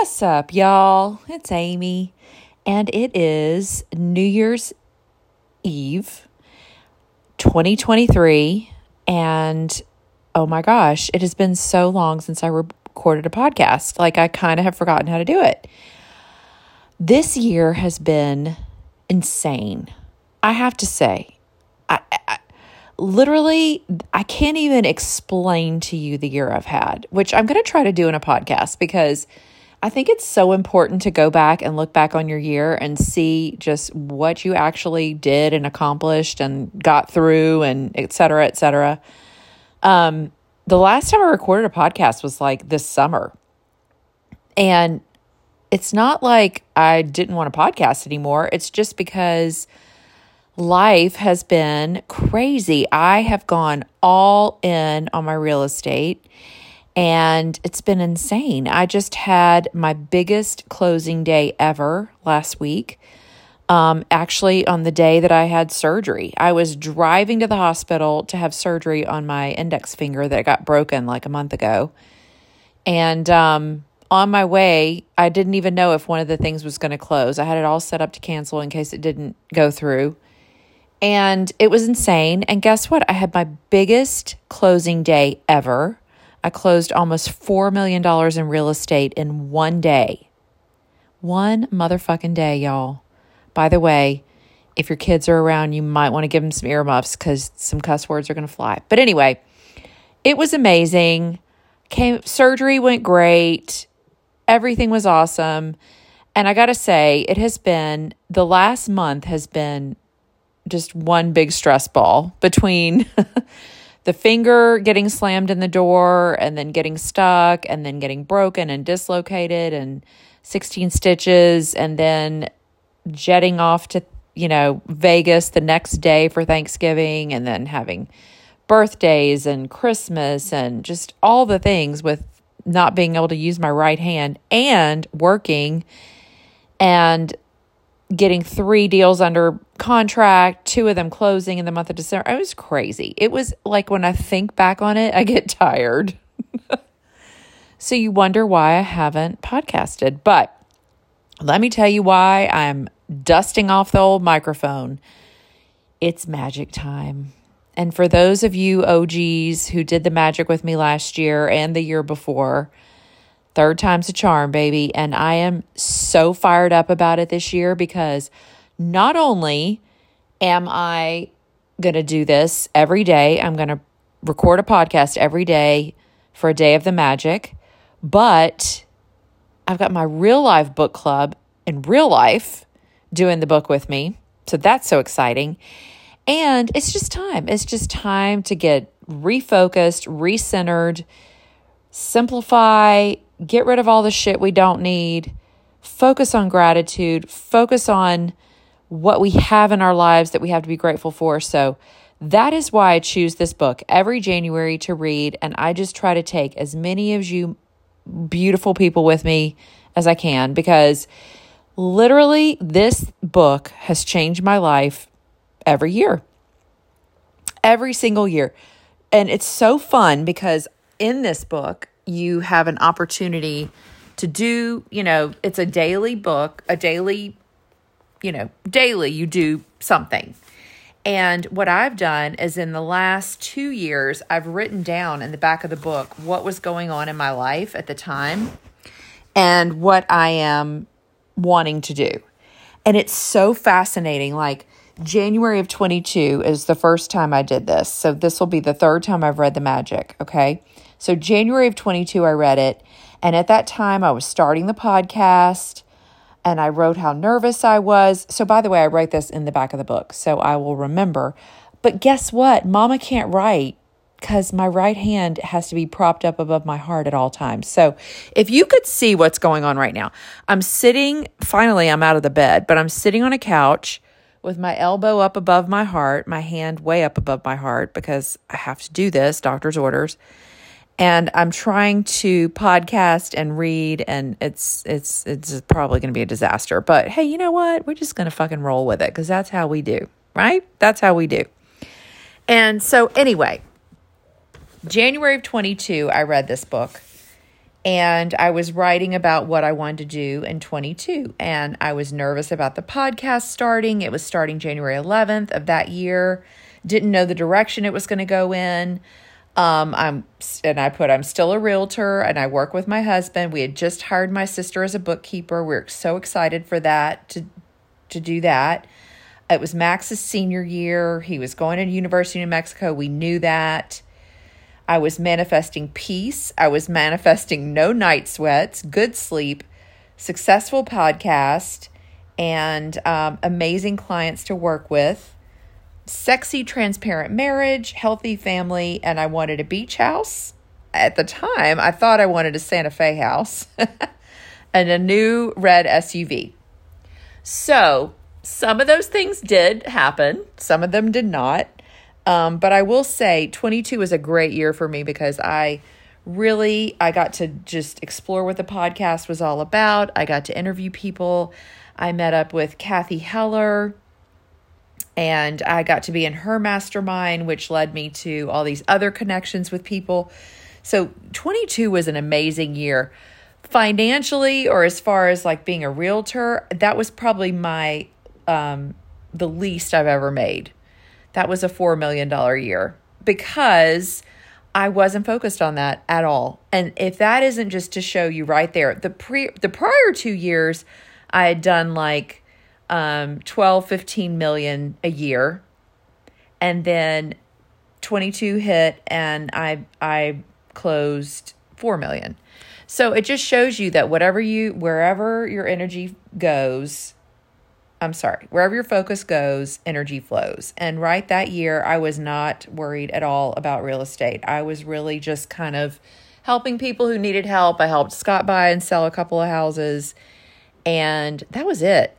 What's up, y'all? It's Aimee, and it is New Year's Eve 2023. And oh my gosh, it has been so long since I recorded a podcast. Like, I kind of have forgotten how to do it. This year has been insane. I have to say, I, I literally, I can't even explain to you the year I've had, which I'm going to try to do in a podcast because I think it's so important to go back and look back on your year and see just what you actually did and accomplished and got through and et cetera, et cetera. Um, the last time I recorded a podcast was like this summer. And it's not like I didn't want to podcast anymore. It's just because life has been crazy. I have gone all in on my real estate and it's been insane. I just had my biggest closing day ever last week. Um, actually, on the day that I had surgery, I was driving to the hospital to have surgery on my index finger that got broken like a month ago. And um, on my way, I didn't even know if one of the things was going to close. I had it all set up to cancel in case it didn't go through. And it was insane. And guess what? I had my biggest closing day ever. I closed almost $4 million in real estate in one day. One motherfucking day, y'all. By the way, if your kids are around, you might want to give them some earmuffs because some cuss words are going to fly. But anyway, it was amazing. Came surgery went great. Everything was awesome. And I got to say, it has been the last month has been just one big stress ball between the finger getting slammed in the door and then getting stuck and then getting broken and dislocated and 16 stitches and then jetting off to, you know, Vegas the next day for Thanksgiving and then having birthdays and Christmas and just all the things with not being able to use my right hand and working. And getting three deals under contract, two of them closing in the month of December. It was crazy. It was like when I think back on it, I get tired. so you wonder why I haven't podcasted. But let me tell you why I'm dusting off the old microphone. It's magic time. And for those of you OGs who did the magic with me last year and the year before, third time's a charm, baby. And I am so fired up about it this year because not only am I going to do this every day, I'm going to record a podcast every day for a day of the magic, but I've got my real life book club in real life doing the book with me. So that's so exciting. And it's just time. It's just time to get refocused, recentered, simplify, get rid of all the shit we don't need, focus on gratitude, focus on what we have in our lives that we have to be grateful for. So that is why I choose this book every January to read. And I just try to take as many of you beautiful people with me as I can because literally this book has changed my life every year. Every single year. And it's so fun because in this book, you have an opportunity to do, you know, it's a daily book, a daily you know, daily you do something. And what I've done is in the last two years, I've written down in the back of the book what was going on in my life at the time and what I am wanting to do. And it's so fascinating. Like January of 22 is the first time I did this. So this will be the third time I've read The Magic. Okay. So January of 22, I read it. And at that time, I was starting the podcast and I wrote how nervous I was. So, by the way, I write this in the back of the book, so I will remember. But guess what? Mama can't write because my right hand has to be propped up above my heart at all times. So, if you could see what's going on right now, I'm sitting, finally, I'm out of the bed, but I'm sitting on a couch with my elbow up above my heart, my hand way up above my heart because I have to do this, doctor's orders and I'm trying to podcast and read and it's it's it's probably going to be a disaster. But hey, you know what? We're just going to fucking roll with it cuz that's how we do, right? That's how we do. And so anyway, January of 22 I read this book and I was writing about what I wanted to do in 22. And I was nervous about the podcast starting. It was starting January 11th of that year. Didn't know the direction it was going to go in. Um, I'm and I put I'm still a realtor and I work with my husband. We had just hired my sister as a bookkeeper. We are so excited for that to to do that. It was Max's senior year. He was going to University of New Mexico. We knew that. I was manifesting peace. I was manifesting no night sweats, good sleep, successful podcast, and um, amazing clients to work with, sexy, transparent marriage, healthy family, and I wanted a beach house. At the time, I thought I wanted a Santa Fe house and a new red SUV. So, some of those things did happen, some of them did not. Um, but I will say 22 was a great year for me because I really I got to just explore what the podcast was all about. I got to interview people. I met up with Cathy Heller and I got to be in her mastermind, which led me to all these other connections with people. So 22 was an amazing year. Financially, or as far as like being a realtor, that was probably my um, the least I've ever made that was a $4 million year because I wasn't focused on that at all. And if that isn't just to show you right there, the pre the prior 2 years I had done like um 12 15 million a year. And then 22 hit and I I closed 4 million. So it just shows you that whatever you wherever your energy goes, I'm sorry, wherever your focus goes, energy flows. And right that year, I was not worried at all about real estate. I was really just kind of helping people who needed help. I helped Scott buy and sell a couple of houses, and that was it.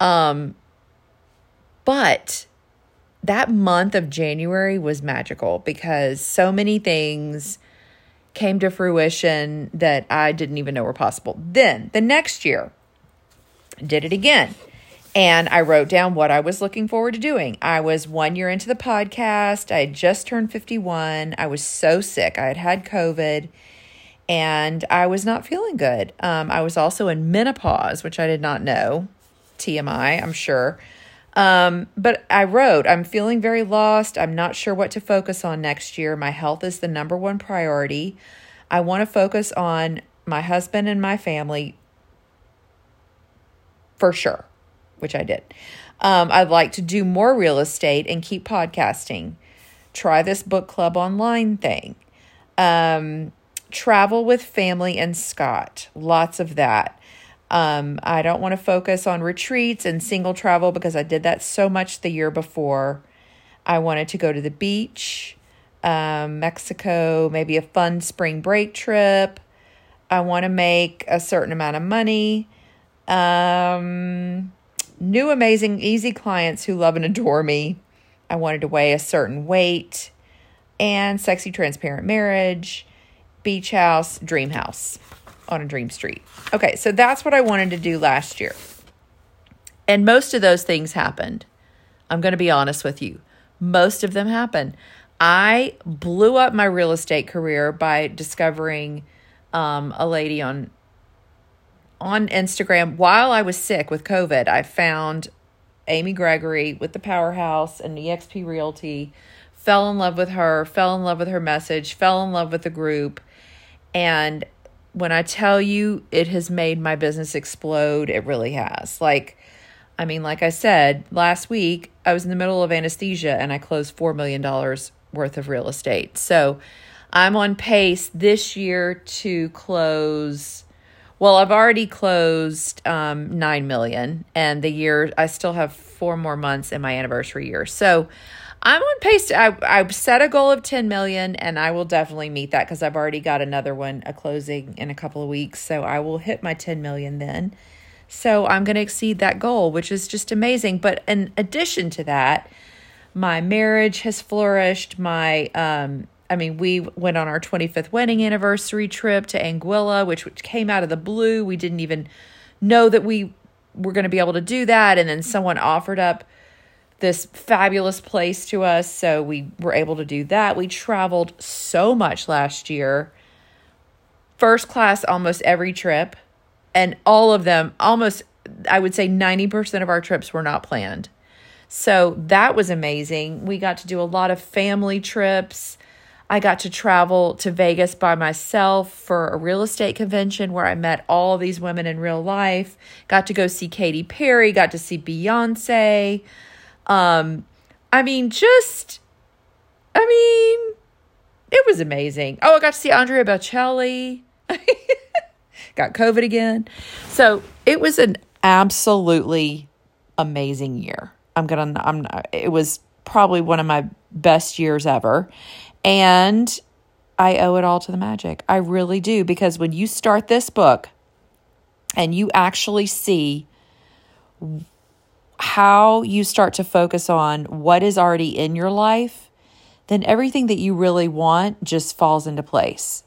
Um, but that month of January was magical because so many things came to fruition that I didn't even know were possible. Then the next year, did it again. And I wrote down what I was looking forward to doing. I was one year into the podcast. I had just turned 51. I was so sick. I had had COVID and I was not feeling good. Um, I was also in menopause, which I did not know. TMI, I'm sure. Um, but I wrote, I'm feeling very lost. I'm not sure what to focus on next year. My health is the number one priority. I want to focus on my husband and my family for sure which I did. Um, I'd like to do more real estate and keep podcasting. Try this book club online thing. Um, travel with family and Scott. Lots of that. Um, I don't want to focus on retreats and single travel because I did that so much the year before. I wanted to go to the beach, um, Mexico, maybe a fun spring break trip. I want to make a certain amount of money. Um, new, amazing, easy clients who love and adore me. I wanted to weigh a certain weight and sexy, transparent marriage, beach house, dream house on a dream street. Okay, so that's what I wanted to do last year. And most of those things happened. I'm going to be honest with you. Most of them happened. I blew up my real estate career by discovering um, a lady on on Instagram while I was sick with COVID. I found Amy Gregory with the Powerhouse and EXP Realty, fell in love with her, fell in love with her message, fell in love with the group. And when I tell you it has made my business explode, it really has. Like, I mean, like I said, last week I was in the middle of anesthesia and I closed $4 million worth of real estate. So I'm on pace this year to close well, I've already closed um, nine million, and the year I still have four more months in my anniversary year. So I'm on pace. To, I I set a goal of ten million, and I will definitely meet that because I've already got another one, a closing in a couple of weeks. So I will hit my ten million then. So I'm going to exceed that goal, which is just amazing. But in addition to that, my marriage has flourished. My um, I mean, we went on our 25th wedding anniversary trip to Anguilla, which, which came out of the blue. We didn't even know that we were going to be able to do that. And then someone offered up this fabulous place to us. So we were able to do that. We traveled so much last year first class almost every trip, and all of them, almost, I would say 90% of our trips were not planned. So that was amazing. We got to do a lot of family trips. I got to travel to Vegas by myself for a real estate convention where I met all these women in real life. Got to go see Katy Perry, got to see Beyonce. Um, I mean, just, I mean, it was amazing. Oh, I got to see Andrea Bocelli. got COVID again. So it was an absolutely amazing year. I'm gonna, I'm, it was probably one of my best years ever. And I owe it all to the magic. I really do. Because when you start this book and you actually see how you start to focus on what is already in your life, then everything that you really want just falls into place.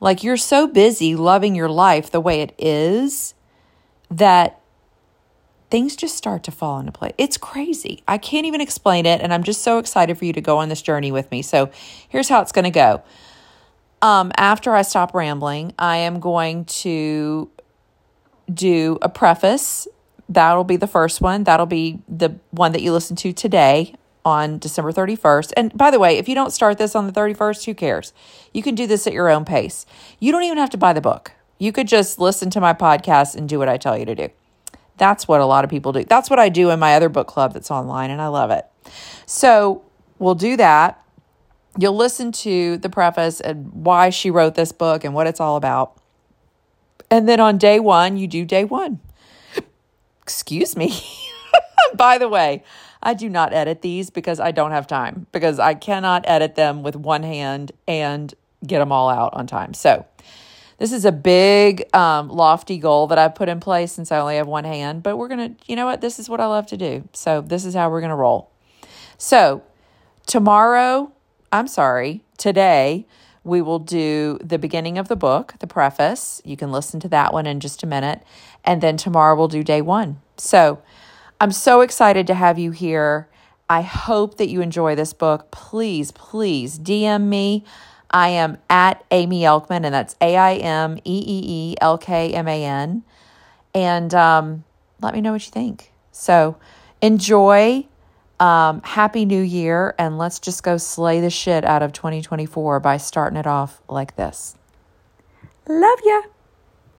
Like you're so busy loving your life the way it is that things just start to fall into place. It's crazy. I can't even explain it. And I'm just so excited for you to go on this journey with me. So here's how it's going to go. Um, after I stop rambling, I am going to do a preface. That'll be the first one. That'll be the one that you listen to today on December 31st. And by the way, if you don't start this on the 31st, who cares? You can do this at your own pace. You don't even have to buy the book. You could just listen to my podcast and do what I tell you to do. That's what a lot of people do. That's what I do in my other book club that's online, and I love it. So we'll do that. You'll listen to the preface and why she wrote this book and what it's all about. And then on day one, you do day one. Excuse me. By the way, I do not edit these because I don't have time, because I cannot edit them with one hand and get them all out on time. So this is a big, um, lofty goal that I've put in place since I only have one hand, but we're going to, you know what? This is what I love to do. So this is how we're going to roll. So tomorrow, I'm sorry, today, we will do the beginning of the book, the preface. You can listen to that one in just a minute. And then tomorrow we'll do day one. So I'm so excited to have you here. I hope that you enjoy this book. Please, please DM me. I am at Aimee Elkman, and that's A I M E E E L K M A N. And um, let me know what you think. So enjoy. Um, Happy New Year, and let's just go slay the shit out of 2024 by starting it off like this. Love ya.